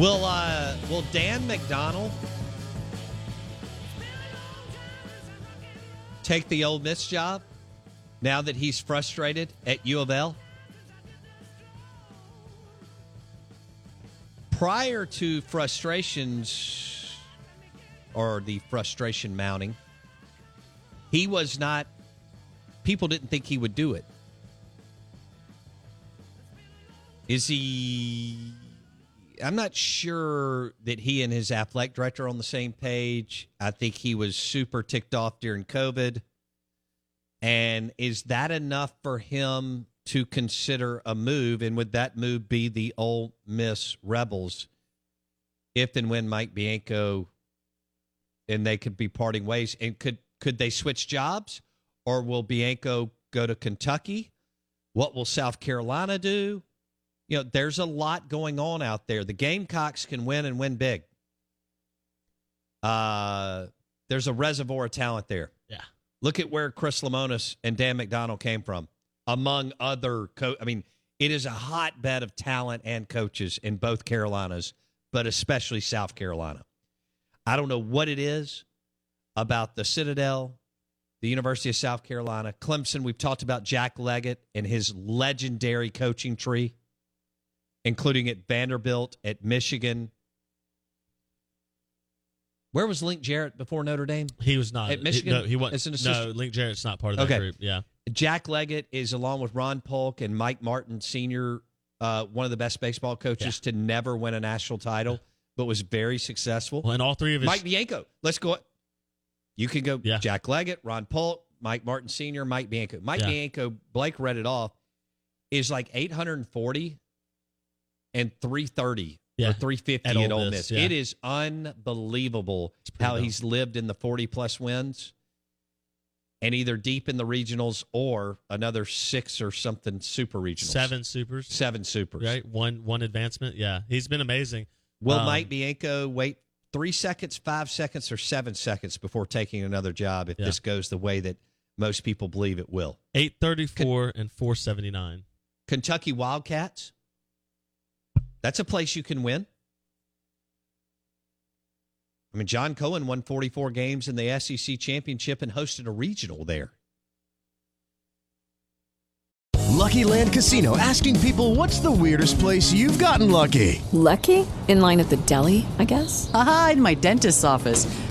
Will uh will Dan McDonnell take the Ole Miss job now that he's frustrated at U of L? Prior to frustrations or the frustration mounting, he was not people didn't think he would do it. Is he I'm not sure that he and his athletic director are on the same page. I think he was super ticked off during COVID. And is that enough for him to consider a move? And would that move be the Ole Miss Rebels if and when Mike Bianco and they could be parting ways? And could could they switch jobs? Or will Bianco go to Kentucky? What will South Carolina do? You know, there's a lot going on out there. The Gamecocks can win and win big. Uh, there's a reservoir of talent there. Yeah. Look at where Chris Lemonis and Dan McDonnell came from, among other co- I mean, it is a hotbed of talent and coaches in both Carolinas, but especially South Carolina. I don't know what it is about the Citadel, the University of South Carolina, Clemson. We've talked about Jack Leggett and his legendary coaching tree including at Vanderbilt, at Michigan. Where was Link Jarrett before Notre Dame? He was not at Michigan. He, no, he wasn't. No. Link Jarrett's not part of that Okay. group. Yeah. Jack Leggett is along with Ron Polk and Mike Martin Sr., uh, one of the best baseball coaches to never win a national title, but was very successful. Well, and all three of his Mike Bianco. Let's go. You can go Jack Leggett, Ron Polk, Mike Martin Sr., Mike Bianco. Mike Yeah. Bianco, Blake read it off, is like 840 and 330 Yeah, or 350 at at, Ole Ole Miss, Miss. yeah. It is unbelievable how dope. he's lived in the 40 plus wins and either deep in the regionals or another six or something super regionals. seven supers, Seven supers. right? One one advancement. Yeah, he's been amazing. Will Um, Mike Bianco wait three seconds, five seconds, or seven seconds before taking another job if Yeah. this goes the way that most people believe it will? eight thirty four and four seventy nine. Kentucky Wildcats. That's a place you can win. I mean, John Cohen won 44 games in the SEC championship and hosted a regional there. Lucky Land Casino asking people what's the weirdest place you've gotten lucky? Lucky? In line at the deli, I guess? Aha, in my dentist's office.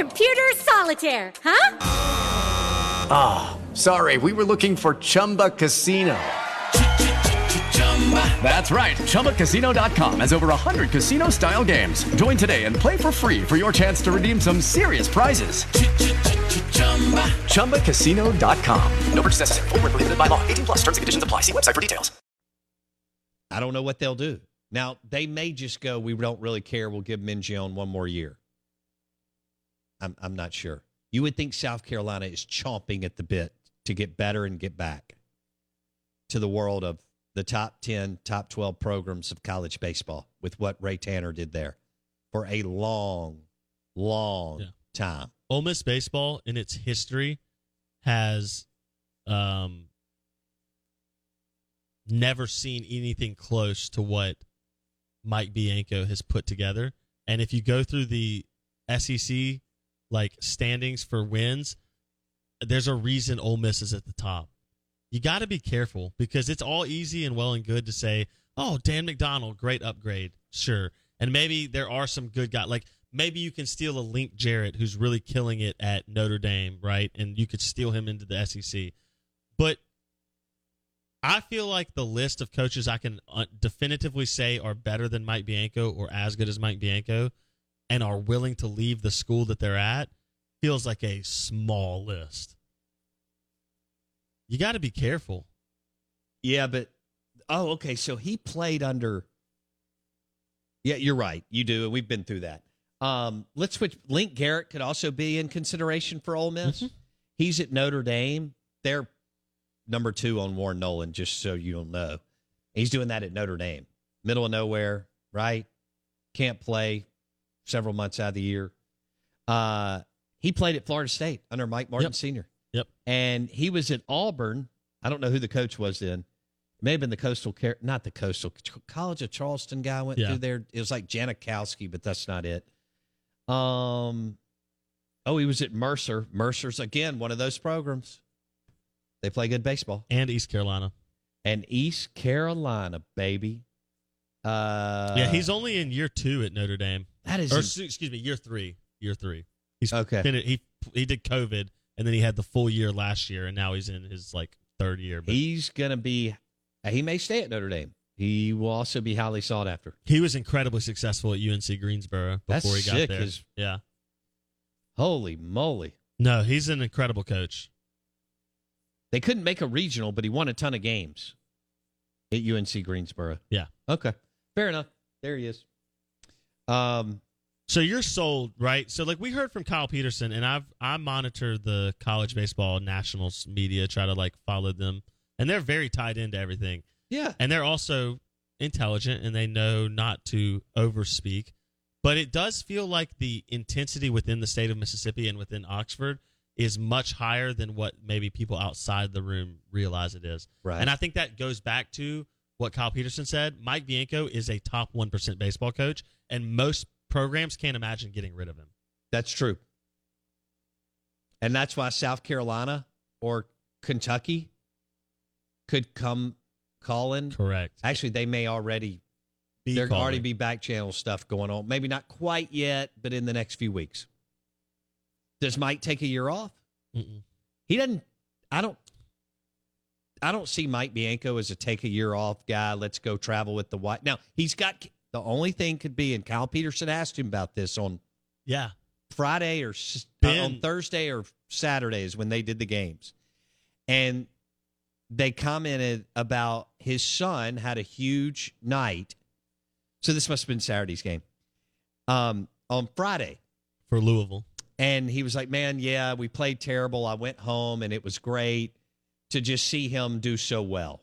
Computer solitaire, huh? Ah, sorry, we were looking for Chumba Casino. That's right. ChumbaCasino.com has over 100 casino style games. Join today and play for free for your chance to redeem some serious prizes. ChumbaCasino.com. No purchase necessary. Void where prohibited by law. 18 plus terms and conditions apply. See website for details. I don't know what they'll do. Now, they may just go, we don't really care. We'll give Mingione one more year. I'm, I'm not sure. You would think South Carolina is chomping at the bit to get better and get back to the world of the top 10, top 12 programs of college baseball with what Ray Tanner did there for a long, long Yeah. time. Ole Miss baseball in its history has um, never seen anything close to what Mike Bianco has put together. And if you go through the SEC like standings for wins, there's a reason Ole Miss is at the top. You got to be careful because it's all easy and well and good to say, "Oh, Dan McDonnell, great upgrade." Sure. And maybe there are some good guys like maybe you can steal a Link Jarrett who's really killing it at Notre Dame, right? And you could steal him into the SEC. But I feel like the list of coaches I can uh, definitively say are better than Mike Bianco or as good as Mike Bianco and are willing to leave the school that they're at feels like a small list. You got to be careful. Yeah, but oh, okay. So he played under. Yeah, you're right. You do, and we've been through that. Um, let's switch. Link Jarrett could also be in consideration for Ole Miss. He's at Notre Dame. They're number two on Warren Nolan, just so you don't know. He's doing that at Notre Dame, middle of nowhere, right? Can't play several months out of the year. Uh, he played at Florida State under Mike Martin Yep. Sr. Yep. And he was at Auburn. I don't know who the coach was then. It may have been the Coastal, not the Coastal College of Charleston guy went Yeah. through there. It was like Janikowski, but that's not it. Um, oh, he was at Mercer. Mercer's again one of those programs. They play good baseball. And East Carolina. And East Carolina, baby. Uh, yeah, he's only in year two at Notre Dame. That is or excuse me, year three. Year three. He's Okay. He he did COVID, and then he had the full year last year, and now he's in his like third year. But he's gonna be. He may stay at Notre Dame. He will also be highly sought after. he was incredibly successful at UNC Greensboro before That's he got sick, there. his- Yeah. Holy moly! No, he's an incredible coach. They couldn't make a regional, but he won a ton of games at UNC Greensboro. Yeah. Okay, fair enough. There he is. Um, So you're sold, right? So like we heard from Kyle Peterson, and I've I monitor the college baseball nationals media, try to like follow them, and they're very tied into everything. Yeah. And they're also intelligent and they know not to overspeak. But it does feel like the intensity within the state of Mississippi and within Oxford is much higher than what maybe people outside the room realize it is. Right. And I think that goes back to what Kyle Peterson said. Mike Bianco is a top 1% baseball coach, and most programs can't imagine getting rid of him. That's true. And that's why South Carolina or Kentucky could come calling. Correct. Actually, they may already Be there calling. already be back channel stuff going on. Maybe not quite yet, but in the next few weeks. Does Mike take a year off? Mm-mm. He doesn't. I don't. I don't see Mike Bianco as a take a year off guy. Let's go travel with the white. Now he's got the only thing could be, and Kyle Peterson asked him about this on Yeah. Friday or uh, Ben- on Thursday or Saturday is when they did the games, and they commented about his son had a huge night. So this must have been Saturday's game. Um, on Friday, For Louisville. and he was like, "Man, yeah, we played terrible. I went home, and it was great to just see him do so well."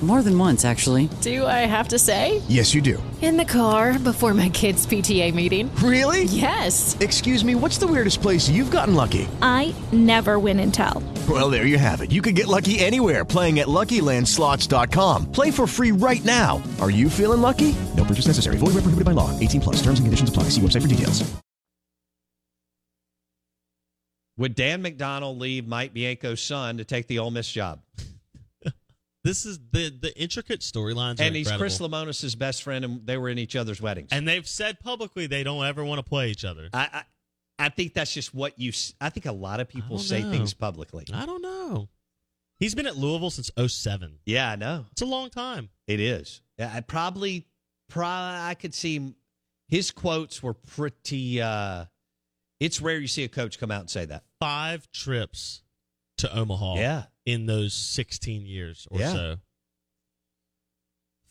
More than once, actually. Do I have to say? Yes, you do. In the car before my kids' PTA meeting. Really? Yes. Excuse me, what's the weirdest place you've gotten lucky? I never win and tell. Well, there you have it. You can get lucky anywhere playing at LuckyLandSlots.com. Play for free right now. Are you feeling lucky? No purchase necessary. Void where prohibited by law. 18 plus. Terms and conditions apply. See website for details. Would Dan McDonnell leave Mike Bianco's son to take the Ole Miss job? This is the the intricate storylines, and he's. Chris Lemonis' best friend, and they were in each other's weddings. and they've said publicly they don't ever want to play each other. I, I, I think that's just what you. I think a lot of people say know. things publicly. I don't know. He's been at Louisville since 07. Yeah, I know It's a long time. it is. I probably, probably, I could see his quotes were pretty. uh It's rare you see a coach come out and say that. Five trips to Omaha. Yeah. In those 16 years or Yeah. so.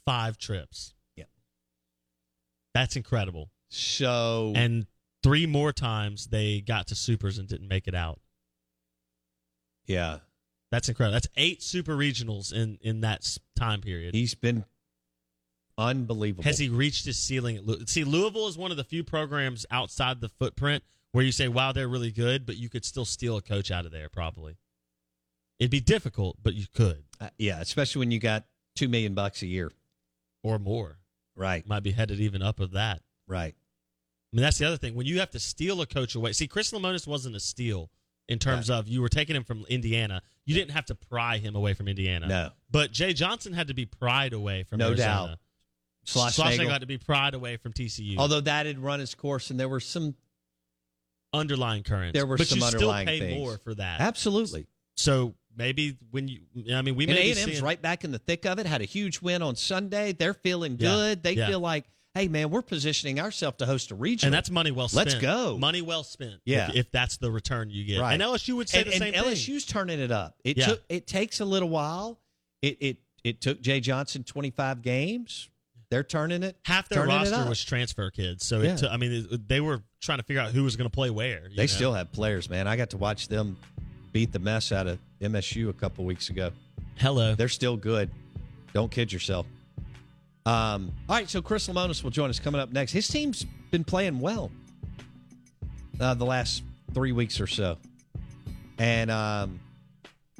Five trips. Yeah. That's incredible. So And three more times they got to supers and didn't make it out. yeah, That's incredible. That's eight super regionals in in that time period. he's been unbelievable. Has he reached his ceiling? At See, Louisville is one of the few programs outside the footprint where you say, "Wow, they're really good," but you could still steal a coach out of there. Probably, it'd be difficult, but you could Uh, yeah, especially when you got two million bucks a year. or more. Right, Might be headed even up of that. right. I mean, that's the other thing. When you have to steal a coach away, see, Chris Lemonis wasn't a steal in terms of you were taking him from Indiana. You didn't have to pry him away from Indiana. No. but Jay Johnson had to be pried away from No Arizona. doubt. Schlossnagle. got to be pried away from TCU. Although that had run its course, and there were some underlying currents. There were but some you underlying still pay things. more for that. absolutely. So maybe when you, I mean, we and may A&M's seeing, right back in the thick of it. Had a huge win on Sunday. They're feeling Yeah, good. They yeah. feel like, hey man, we're positioning ourselves to host a regional, and that's money well spent. Let's go. money well spent. Yeah. if, if that's the return you get. Right. And LSU would say and, the same and thing. LSU's turning it up. It Yeah. took. It takes a little while. It it it took Jay Johnson twenty five games. They're turning it. Half their roster was transfer kids, so Yeah. it took- I mean, they were trying to figure out who was going to play where. They know? still have players, man. I got to watch them beat the mess out of MSU a couple weeks ago. Hello. They're still good. Don't kid yourself. Um, all right, so Chris Lemonis will join us coming up next. His team's been playing well uh, the last three weeks or so, and um,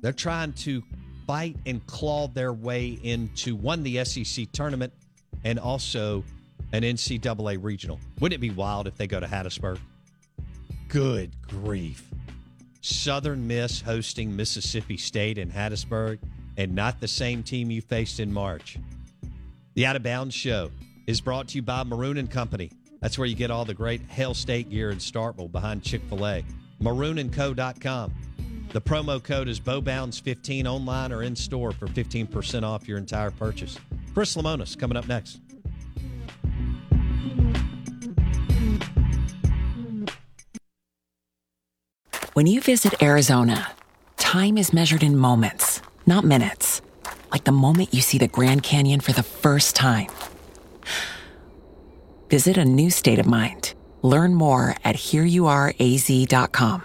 they're trying to fight and claw their way into one the SEC tournament and also an NCAA regional. Wouldn't it be wild if they go to Hattiesburg? Good grief. Southern Miss hosting Mississippi State in Hattiesburg and not the same team you faced in March. The Out of Bounds Show is brought to you by Maroon and Company. That's where you get all the great Hail State gear in Starkville behind Chick fil A. MaroonandCo.com. The promo code is BowBounds15 online or in store for 15% off your entire purchase. Chris Lemonis coming up next. When you visit Arizona, time is measured in moments, not minutes. Like the moment you see the Grand Canyon for the first time. Visit a new state of mind. Learn more at hereyouareaz.com.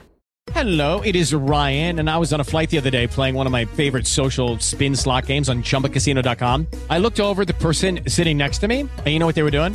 Hello, it is Ryan, and I was on a flight the other day playing one of my favorite social spin slot games on chumbacasino.com. I looked over the person sitting next to me, and you know what they were doing?